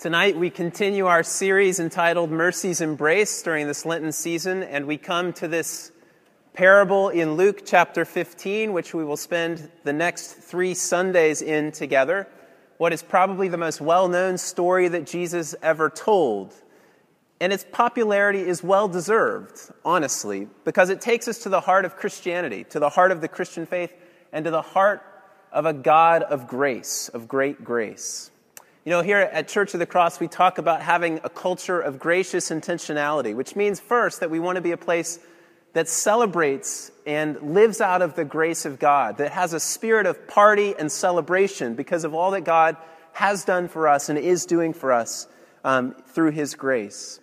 Tonight, we continue our series entitled Mercy's Embrace during this Lenten season, and we come to this parable in Luke chapter 15, which we will spend the next three Sundays in together. What is probably the most well known story that Jesus ever told. And its popularity is well deserved, honestly, because it takes us to the heart of Christianity, to the heart of the Christian faith, and to the heart of a God of grace, of great grace. You know, here at Church of the Cross, we talk about having a culture of gracious intentionality, which means first that we want to be a place that celebrates and lives out of the grace of God, that has a spirit of party and celebration because of all that God has done for us and is doing for us um, through His grace.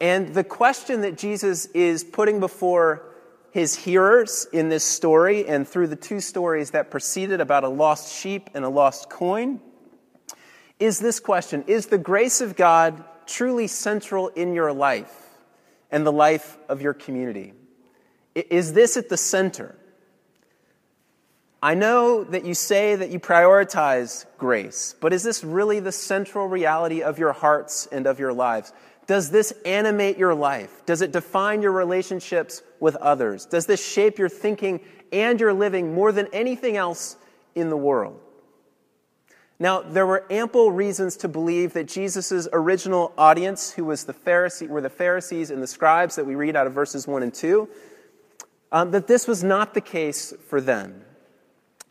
And the question that Jesus is putting before his hearers in this story and through the two stories that preceded about a lost sheep and a lost coin is this question Is the grace of God truly central in your life and the life of your community? Is this at the center? I know that you say that you prioritize grace, but is this really the central reality of your hearts and of your lives? Does this animate your life? Does it define your relationships with others? Does this shape your thinking and your living more than anything else in the world? Now, there were ample reasons to believe that Jesus' original audience, who was the Pharisee, were the Pharisees and the scribes that we read out of verses 1 and 2, um, that this was not the case for them.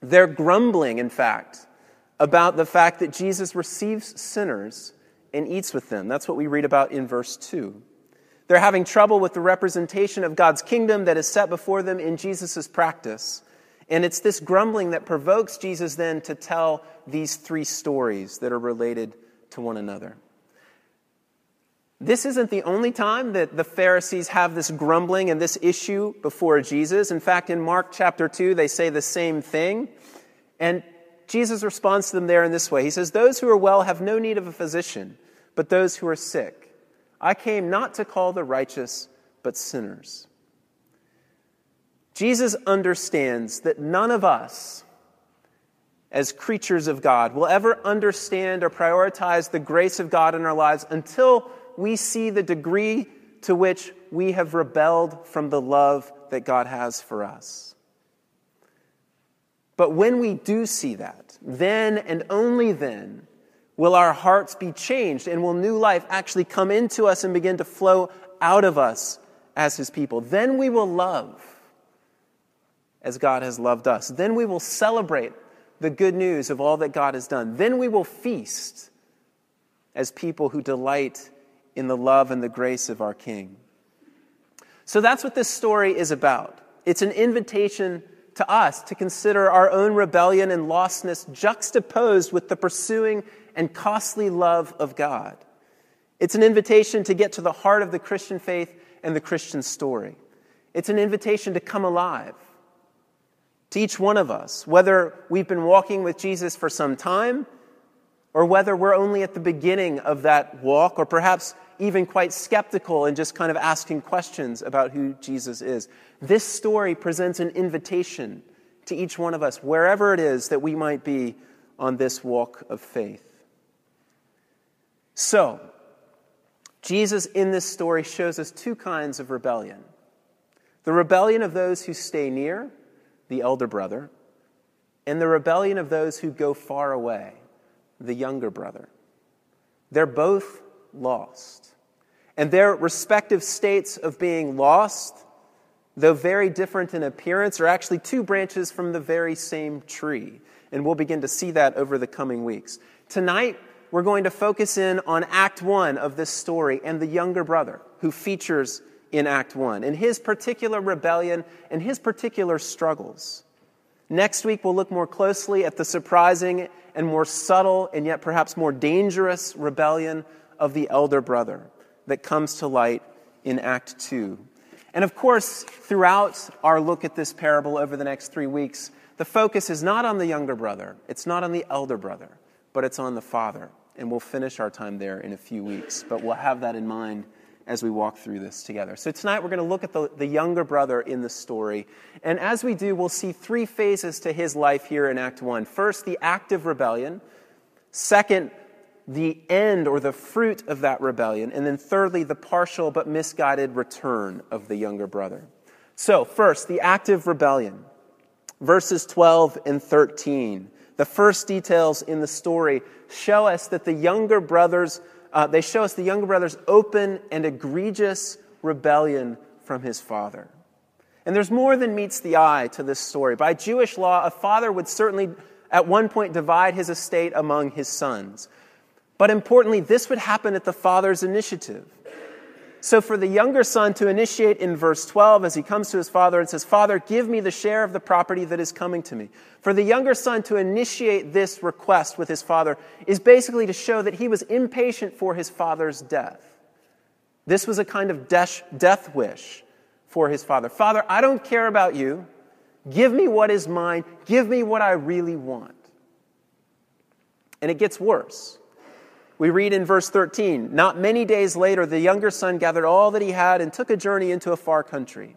They're grumbling, in fact, about the fact that Jesus receives sinners and eats with them. That's what we read about in verse 2. They're having trouble with the representation of God's kingdom that is set before them in Jesus' practice. And it's this grumbling that provokes Jesus then to tell these three stories that are related to one another. This isn't the only time that the Pharisees have this grumbling and this issue before Jesus. In fact, in Mark chapter 2, they say the same thing. And Jesus responds to them there in this way He says, Those who are well have no need of a physician, but those who are sick. I came not to call the righteous, but sinners. Jesus understands that none of us, as creatures of God, will ever understand or prioritize the grace of God in our lives until we see the degree to which we have rebelled from the love that God has for us. But when we do see that, then and only then will our hearts be changed and will new life actually come into us and begin to flow out of us as His people. Then we will love as God has loved us. Then we will celebrate the good news of all that God has done. Then we will feast as people who delight in the love and the grace of our King. So that's what this story is about. It's an invitation to us to consider our own rebellion and lostness juxtaposed with the pursuing and costly love of God. It's an invitation to get to the heart of the Christian faith and the Christian story. It's an invitation to come alive to each one of us, whether we've been walking with Jesus for some time or whether we're only at the beginning of that walk or perhaps even quite skeptical and just kind of asking questions about who Jesus is. This story presents an invitation to each one of us, wherever it is that we might be on this walk of faith. So, Jesus in this story shows us two kinds of rebellion the rebellion of those who stay near the elder brother, and the rebellion of those who go far away, the younger brother. They're both lost. And their respective states of being lost, though very different in appearance, are actually two branches from the very same tree. And we'll begin to see that over the coming weeks. Tonight, we're going to focus in on Act 1 of this story and the younger brother who features in Act 1 in his particular rebellion and his particular struggles. Next week, we'll look more closely at the surprising and more subtle and yet perhaps more dangerous rebellion of the elder brother that comes to light in Act 2. And of course, throughout our look at this parable over the next three weeks, the focus is not on the younger brother, it's not on the elder brother, but it's on the father. And we'll finish our time there in a few weeks, but we'll have that in mind as we walk through this together. So, tonight we're going to look at the, the younger brother in the story. And as we do, we'll see three phases to his life here in Act 1. First, the active rebellion. Second, the end or the fruit of that rebellion, and then thirdly, the partial but misguided return of the younger brother. So, first, the active rebellion. Verses 12 and 13. The first details in the story show us that the younger brothers, uh, they show us the younger brother's open and egregious rebellion from his father. And there's more than meets the eye to this story. By Jewish law, a father would certainly at one point divide his estate among his sons. But importantly, this would happen at the father's initiative. So for the younger son to initiate in verse 12 as he comes to his father and says, Father, give me the share of the property that is coming to me. For the younger son to initiate this request with his father is basically to show that he was impatient for his father's death. This was a kind of death wish for his father. Father, I don't care about you. Give me what is mine. Give me what I really want. And it gets worse. We read in verse 13 Not many days later, the younger son gathered all that he had and took a journey into a far country.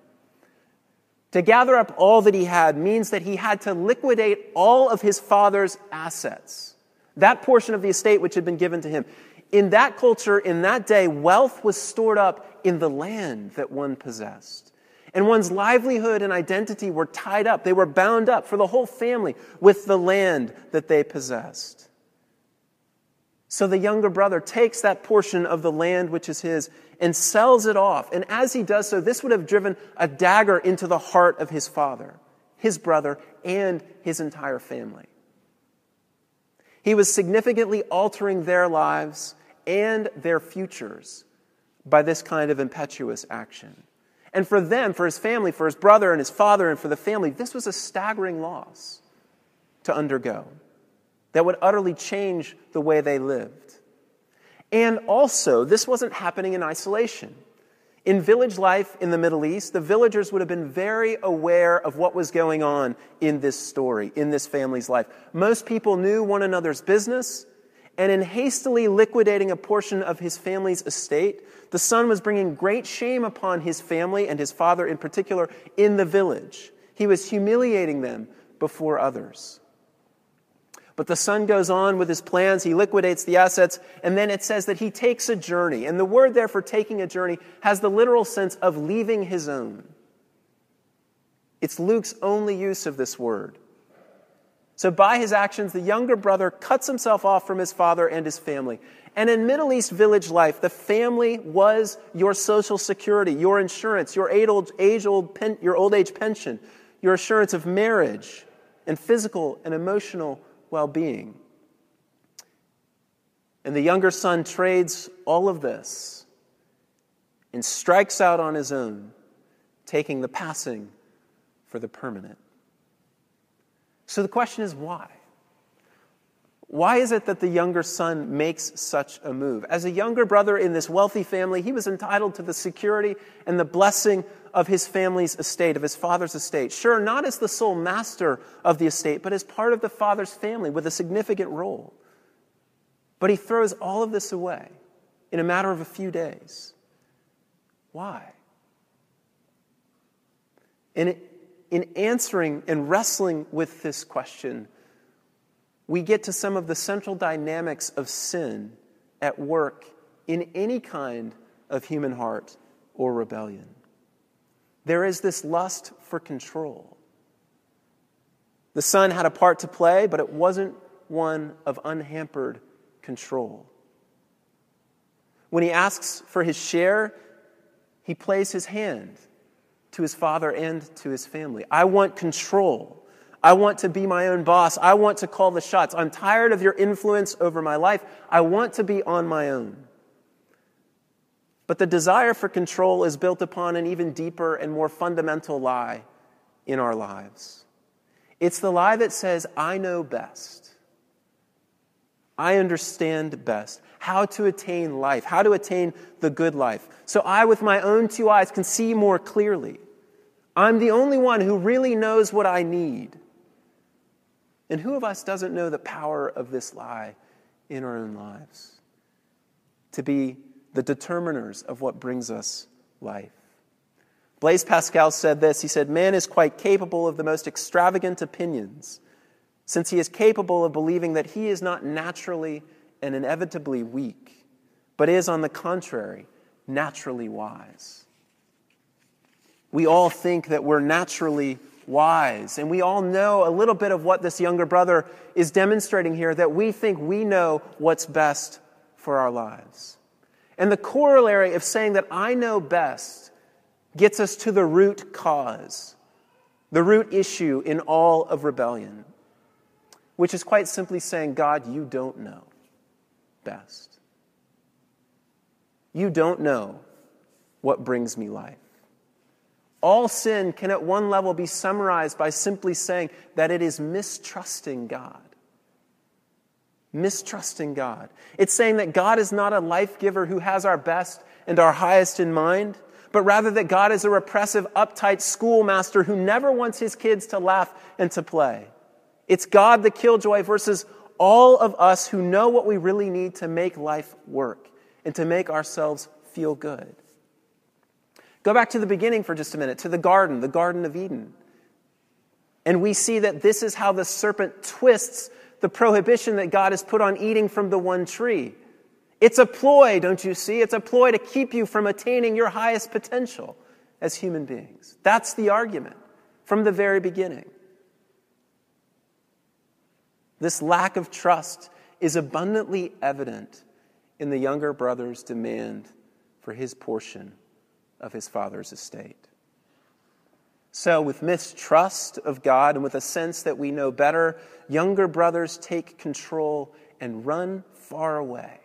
To gather up all that he had means that he had to liquidate all of his father's assets, that portion of the estate which had been given to him. In that culture, in that day, wealth was stored up in the land that one possessed. And one's livelihood and identity were tied up, they were bound up for the whole family with the land that they possessed. So the younger brother takes that portion of the land which is his and sells it off. And as he does so, this would have driven a dagger into the heart of his father, his brother, and his entire family. He was significantly altering their lives and their futures by this kind of impetuous action. And for them, for his family, for his brother and his father, and for the family, this was a staggering loss to undergo that would utterly change the way they lived. And also, this wasn't happening in isolation. In village life in the Middle East, the villagers would have been very aware of what was going on in this story, in this family's life. Most people knew one another's business, and in hastily liquidating a portion of his family's estate, the son was bringing great shame upon his family and his father in particular in the village. He was humiliating them before others. But the son goes on with his plans, he liquidates the assets, and then it says that he takes a journey. And the word there for taking a journey has the literal sense of leaving his own. It's Luke's only use of this word. So, by his actions, the younger brother cuts himself off from his father and his family. And in Middle East village life, the family was your social security, your insurance, your age old, pen, your old age pension, your assurance of marriage and physical and emotional well being. And the younger son trades all of this and strikes out on his own, taking the passing for the permanent. So the question is why? Why is it that the younger son makes such a move? As a younger brother in this wealthy family, he was entitled to the security and the blessing of his family's estate, of his father's estate. Sure, not as the sole master of the estate, but as part of the father's family with a significant role. But he throws all of this away in a matter of a few days. Why? In, in answering and wrestling with this question, we get to some of the central dynamics of sin at work in any kind of human heart or rebellion. There is this lust for control. The son had a part to play, but it wasn't one of unhampered control. When he asks for his share, he plays his hand to his father and to his family. I want control. I want to be my own boss. I want to call the shots. I'm tired of your influence over my life. I want to be on my own. But the desire for control is built upon an even deeper and more fundamental lie in our lives. It's the lie that says, I know best. I understand best how to attain life, how to attain the good life. So I, with my own two eyes, can see more clearly. I'm the only one who really knows what I need. And who of us doesn't know the power of this lie in our own lives? To be the determiners of what brings us life. Blaise Pascal said this He said, Man is quite capable of the most extravagant opinions, since he is capable of believing that he is not naturally and inevitably weak, but is, on the contrary, naturally wise. We all think that we're naturally wise, and we all know a little bit of what this younger brother is demonstrating here that we think we know what's best for our lives. And the corollary of saying that I know best gets us to the root cause, the root issue in all of rebellion, which is quite simply saying, God, you don't know best. You don't know what brings me life. All sin can at one level be summarized by simply saying that it is mistrusting God. Mistrusting God. It's saying that God is not a life giver who has our best and our highest in mind, but rather that God is a repressive, uptight schoolmaster who never wants his kids to laugh and to play. It's God the killjoy versus all of us who know what we really need to make life work and to make ourselves feel good. Go back to the beginning for just a minute, to the garden, the Garden of Eden. And we see that this is how the serpent twists the prohibition that God has put on eating from the one tree. It's a ploy, don't you see? It's a ploy to keep you from attaining your highest potential as human beings. That's the argument from the very beginning. This lack of trust is abundantly evident in the younger brother's demand for his portion of his father's estate. So, with mistrust of God and with a sense that we know better, younger brothers take control and run far away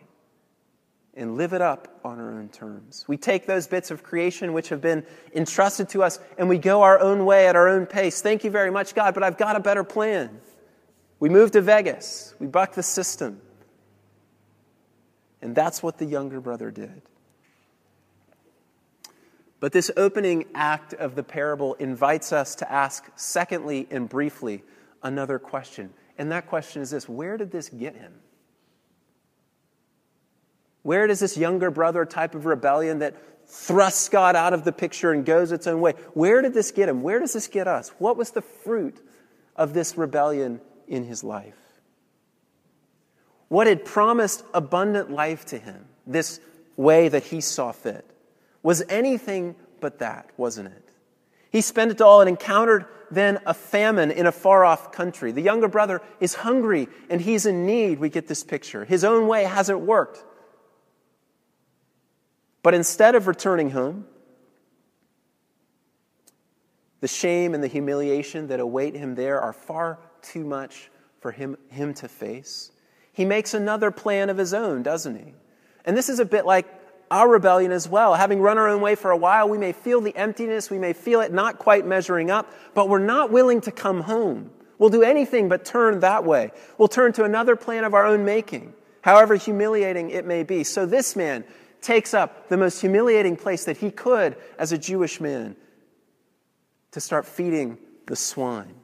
and live it up on our own terms. We take those bits of creation which have been entrusted to us and we go our own way at our own pace. Thank you very much, God, but I've got a better plan. We move to Vegas. We buck the system. And that's what the younger brother did. But this opening act of the parable invites us to ask, secondly and briefly, another question. And that question is this Where did this get him? Where does this younger brother type of rebellion that thrusts God out of the picture and goes its own way, where did this get him? Where does this get us? What was the fruit of this rebellion in his life. What had promised abundant life to him, this way that he saw fit, was anything but that, wasn't it? He spent it all and encountered then a famine in a far off country. The younger brother is hungry and he's in need. We get this picture. His own way hasn't worked. But instead of returning home, the shame and the humiliation that await him there are far too much for him, him to face. He makes another plan of his own, doesn't he? And this is a bit like our rebellion as well. Having run our own way for a while, we may feel the emptiness, we may feel it not quite measuring up, but we're not willing to come home. We'll do anything but turn that way. We'll turn to another plan of our own making, however humiliating it may be. So this man takes up the most humiliating place that he could as a Jewish man to start feeding the swine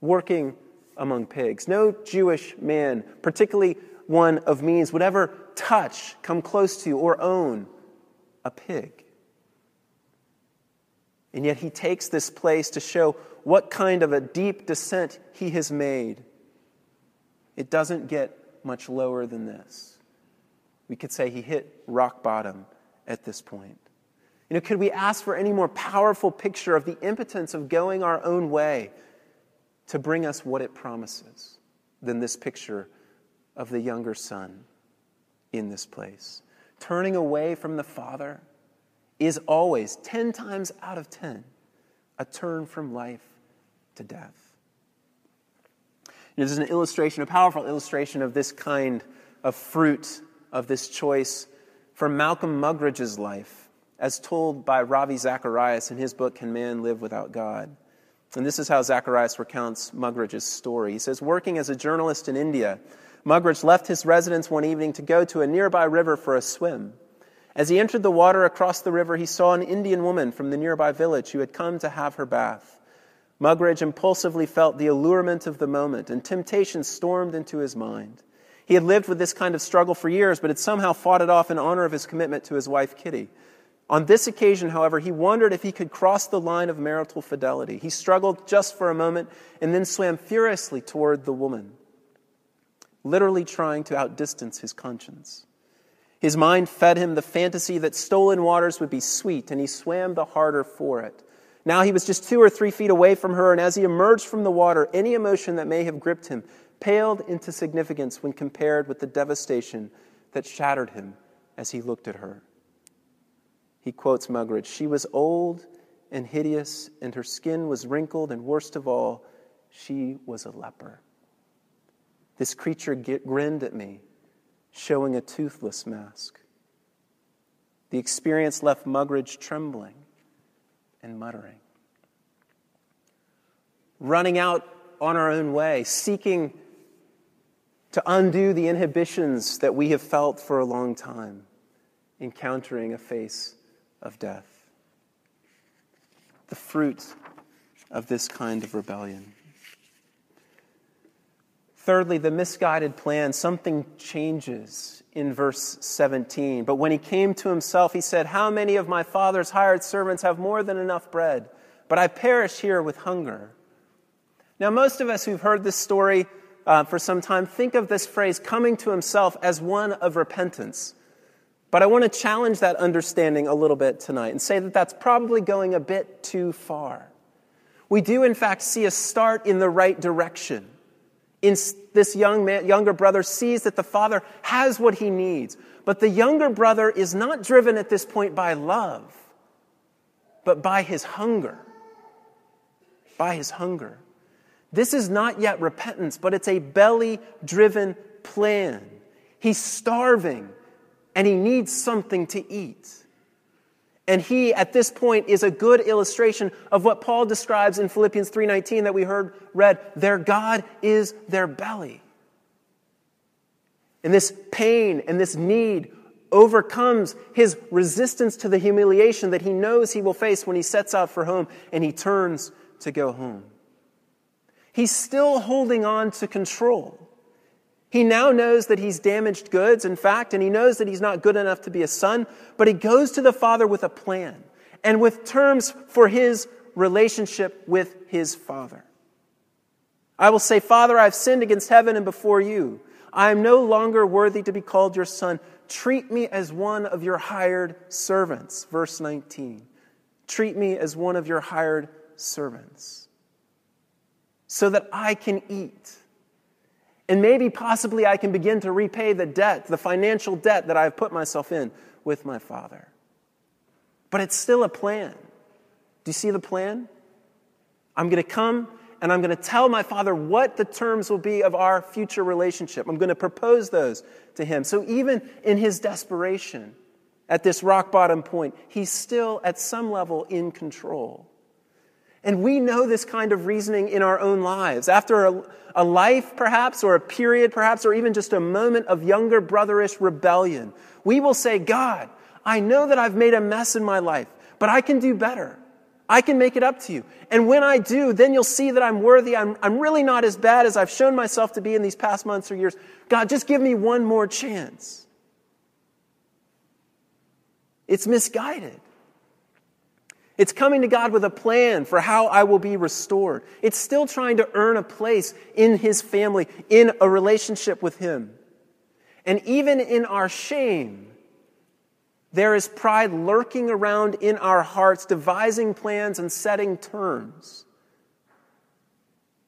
working among pigs. No Jewish man, particularly one of means, would ever touch, come close to, or own a pig. And yet he takes this place to show what kind of a deep descent he has made. It doesn't get much lower than this. We could say he hit rock bottom at this point. You know, could we ask for any more powerful picture of the impotence of going our own way, to bring us what it promises than this picture of the younger son in this place. Turning away from the Father is always, 10 times out of 10, a turn from life to death. This is an illustration, a powerful illustration of this kind of fruit of this choice from Malcolm Muggeridge's life, as told by Ravi Zacharias in his book, Can Man Live Without God? And this is how Zacharias recounts Muggeridge's story. He says, Working as a journalist in India, Muggeridge left his residence one evening to go to a nearby river for a swim. As he entered the water across the river, he saw an Indian woman from the nearby village who had come to have her bath. Muggeridge impulsively felt the allurement of the moment, and temptation stormed into his mind. He had lived with this kind of struggle for years, but had somehow fought it off in honor of his commitment to his wife, Kitty. On this occasion, however, he wondered if he could cross the line of marital fidelity. He struggled just for a moment and then swam furiously toward the woman. Literally trying to outdistance his conscience. His mind fed him the fantasy that stolen waters would be sweet, and he swam the harder for it. Now he was just two or three feet away from her, and as he emerged from the water, any emotion that may have gripped him paled into significance when compared with the devastation that shattered him as he looked at her. He quotes Muggeridge She was old and hideous, and her skin was wrinkled, and worst of all, she was a leper. This creature grinned at me showing a toothless mask. The experience left Muggeridge trembling and muttering. Running out on our own way, seeking to undo the inhibitions that we have felt for a long time, encountering a face of death. The fruit of this kind of rebellion. Thirdly, the misguided plan, something changes in verse 17. But when he came to himself, he said, How many of my father's hired servants have more than enough bread? But I perish here with hunger. Now, most of us who've heard this story uh, for some time think of this phrase, coming to himself, as one of repentance. But I want to challenge that understanding a little bit tonight and say that that's probably going a bit too far. We do, in fact, see a start in the right direction in this young man, younger brother sees that the father has what he needs. But the younger brother is not driven at this point by love, but by his hunger. By his hunger. This is not yet repentance, but it's a belly driven plan. He's starving and he needs something to eat. And he, at this point, is a good illustration of what Paul describes in Philippians 3.19 that we heard read. Their God is their belly. And this pain and this need overcomes his resistance to the humiliation that he knows he will face when he sets out for home and he turns to go home. He's still holding on to control. He now knows that he's damaged goods, in fact, and he knows that he's not good enough to be a son, but he goes to the Father with a plan and with terms for his relationship with his Father. I will say, Father, I've sinned against heaven and before you. I am no longer worthy to be called your son. Treat me as one of your hired servants. Verse 19. Treat me as one of your hired servants so that I can eat and maybe, possibly, I can begin to repay the debt, the financial debt that I've put myself in with my Father. But it's still a plan. Do you see the plan? I'm going to come and I'm going to tell my Father what the terms will be of our future relationship. I'm going to propose those to Him. So, even in His desperation, at this rock bottom point, He's still, at some level, in control. And we know this kind of reasoning in our own lives. After a, a, life, perhaps, or a period, perhaps, or even just a moment of younger brotherish rebellion, we will say, God, I know that I've made a mess in my life, but I can do better. I can make it up to you. And when I do, then you'll see that I'm worthy. I'm, I'm really not as bad as I've shown myself to be in these past months or years. God, just give me one more chance. It's misguided. It's coming to God with a plan for how I will be restored. It's still trying to earn a place in His family, in a relationship with Him. And even in our shame, there is pride lurking around in our hearts, devising plans and setting terms.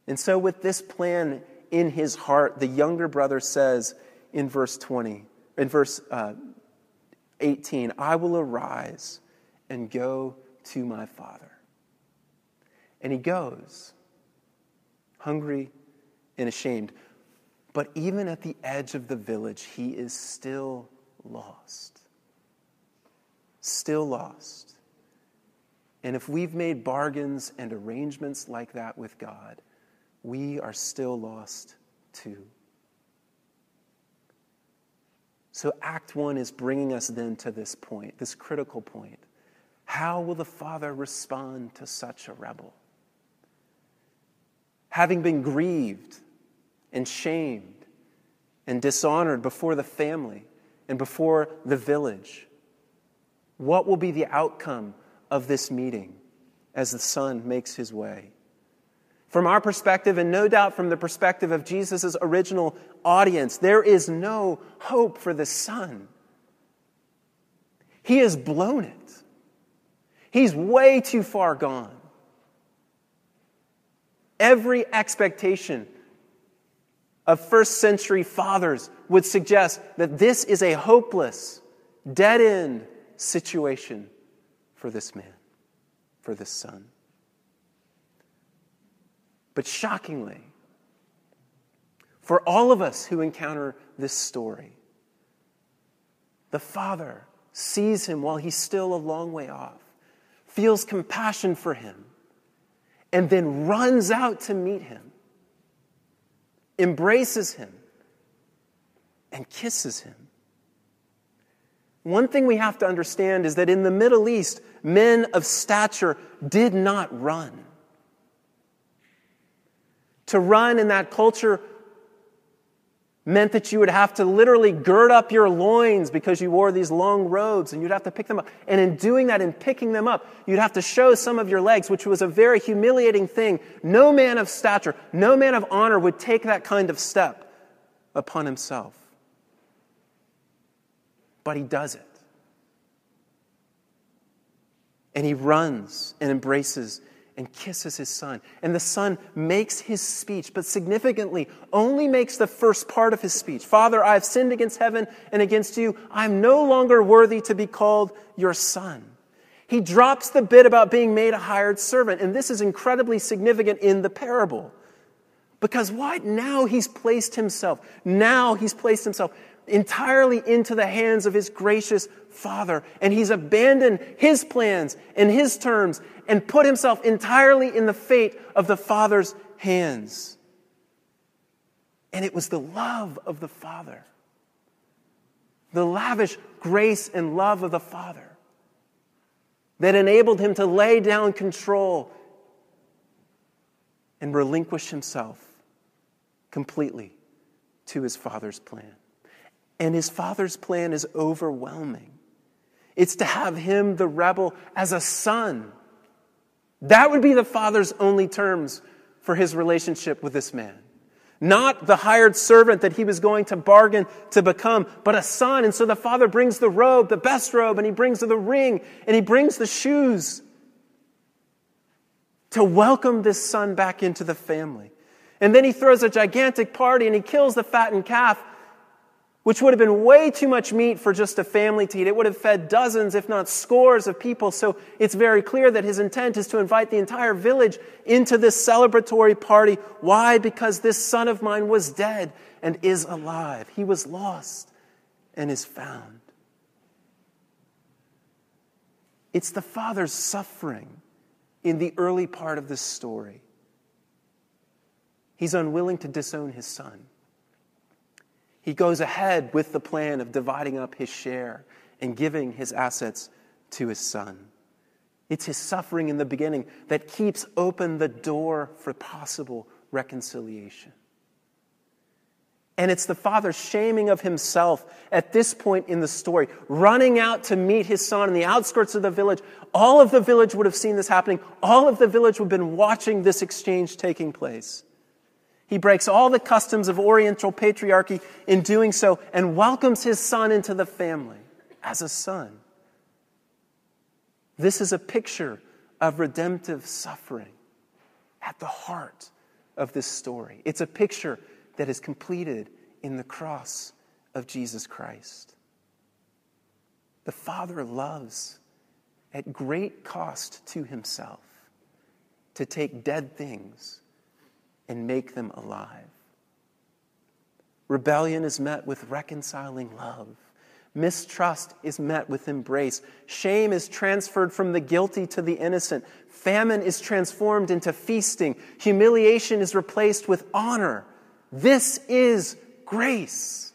And so, with this plan in his heart, the younger brother says in verse 20, in verse uh, 18, I will arise and go to my Father. And he goes, hungry and ashamed. But even at the edge of the village, he is still lost. Still lost. And if we've made bargains and arrangements like that with God, we are still lost too. So, Act One is bringing us then to this point, this critical point. How will the Father respond to such a rebel? Having been grieved and shamed and dishonored before the family and before the village, what will be the outcome of this meeting as the son makes his way? From our perspective, and no doubt from the perspective of Jesus' original audience, there is no hope for the Son. He has blown it. He's way too far gone. Every expectation of first century fathers would suggest that this is a hopeless, dead end situation for this man, for this son. But shockingly, for all of us who encounter this story, the father sees him while he's still a long way off, feels compassion for him, and then runs out to meet him, embraces him, and kisses him. One thing we have to understand is that in the Middle East, men of stature did not run. To run in that culture meant that you would have to literally gird up your loins because you wore these long robes and you'd have to pick them up. And in doing that, in picking them up, you'd have to show some of your legs, which was a very humiliating thing. No man of stature, no man of honor would take that kind of step upon himself. But he does it. And he runs and embraces and kisses his son. And the son makes his speech, but significantly only makes the first part of his speech Father, I have sinned against heaven and against you. I am no longer worthy to be called your son. He drops the bit about being made a hired servant, and this is incredibly significant in the parable. Because why? Now he's placed himself. Now he's placed himself entirely into the hands of his gracious Father. And he's abandoned his plans and his terms and put himself entirely in the fate of the Father's hands. And it was the love of the Father, the lavish grace and love of the Father, that enabled him to lay down control and relinquish himself completely to his Father's plan. And his father's plan is overwhelming. It's to have him, the rebel, as a son. That would be the father's only terms for his relationship with this man. Not the hired servant that he was going to bargain to become, but a son. And so the father brings the robe, the best robe, and he brings the ring, and he brings the shoes to welcome this son back into the family. And then he throws a gigantic party and he kills the fattened calf which would have been way too much meat for just a family to eat. It would have fed dozens, if not scores, of people. So it's very clear that his intent is to invite the entire village into this celebratory party. Why? Because this son of mine was dead and is alive. He was lost and is found. It's the father's suffering in the early part of this story. He's unwilling to disown his son. He goes ahead with the plan of dividing up his share and giving his assets to his son. It's his suffering in the beginning that keeps open the door for possible reconciliation. And it's the father's shaming of himself at this point in the story, running out to meet his son in the outskirts of the village. All of the village would have seen this happening. All of the village would have been watching this exchange taking place. He breaks all the customs of Oriental patriarchy in doing so and welcomes his son into the family as a son. This is a picture of redemptive suffering at the heart of this story. It's a picture that is completed in the cross of Jesus Christ. The Father loves at great cost to himself to take dead things and make them alive. Rebellion is met with reconciling love. Mistrust is met with embrace. Shame is transferred from the guilty to the innocent. Famine is transformed into feasting. Humiliation is replaced with honor. This is grace.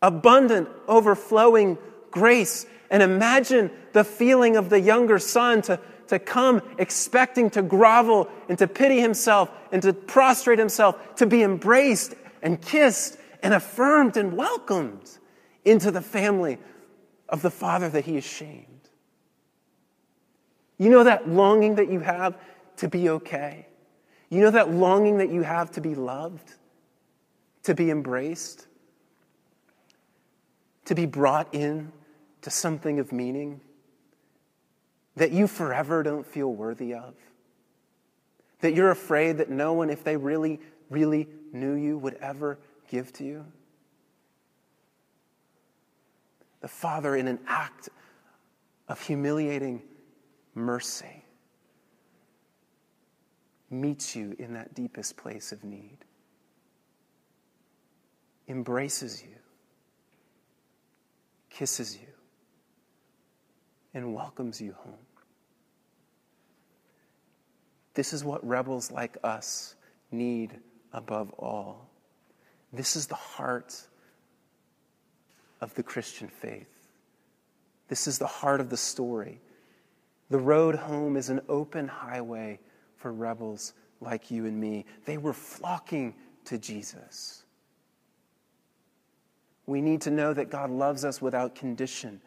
Abundant, overflowing grace. And imagine the feeling of the younger son to to come expecting to grovel and to pity himself and to prostrate himself, to be embraced and kissed and affirmed and welcomed into the family of the Father that he is shamed. You know that longing that you have to be okay? You know that longing that you have to be loved, to be embraced, to be brought in to something of meaning that you forever don't feel worthy of? That you're afraid that no one, if they really, really knew you, would ever give to you? The Father, in an act of humiliating mercy, meets you in that deepest place of need, embraces you, kisses you, and welcomes you home. This is what rebels like us need above all. This is the heart of the Christian faith. This is the heart of the story. The road home is an open highway for rebels like you and me. They were flocking to Jesus. We need to know that God loves us without condition.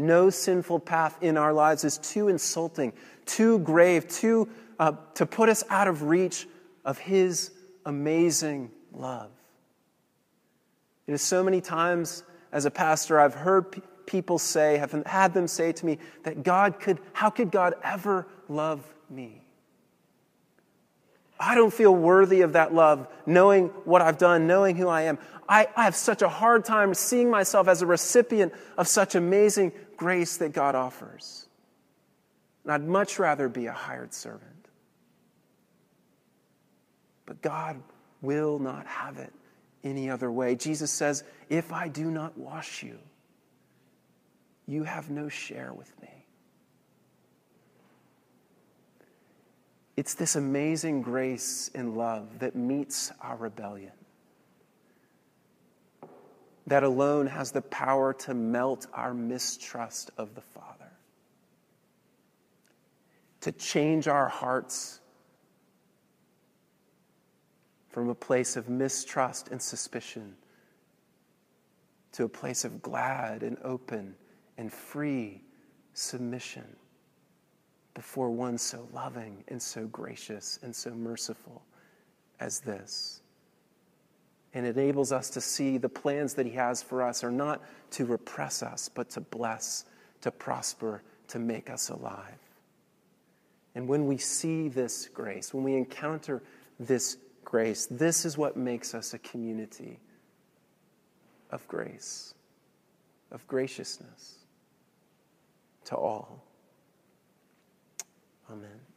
No sinful path in our lives is too insulting, too grave, too uh, to put us out of reach of His amazing love. It is so many times as a pastor I've heard people say, have had them say to me, that God could, how could God ever love me? I don't feel worthy of that love, knowing what I've done, knowing who I am. I, I have such a hard time seeing myself as a recipient of such amazing grace that God offers. And I'd much rather be a hired servant. But God will not have it any other way. Jesus says, If I do not wash you, you have no share with me. It's this amazing grace and love that meets our rebellion, that alone has the power to melt our mistrust of the Father, to change our hearts from a place of mistrust and suspicion to a place of glad and open and free submission before one so loving and so gracious and so merciful as this. And enables us to see the plans that He has for us are not to repress us, but to bless, to prosper, to make us alive. And when we see this grace, when we encounter this grace, this is what makes us a community of grace, of graciousness to all. Amen.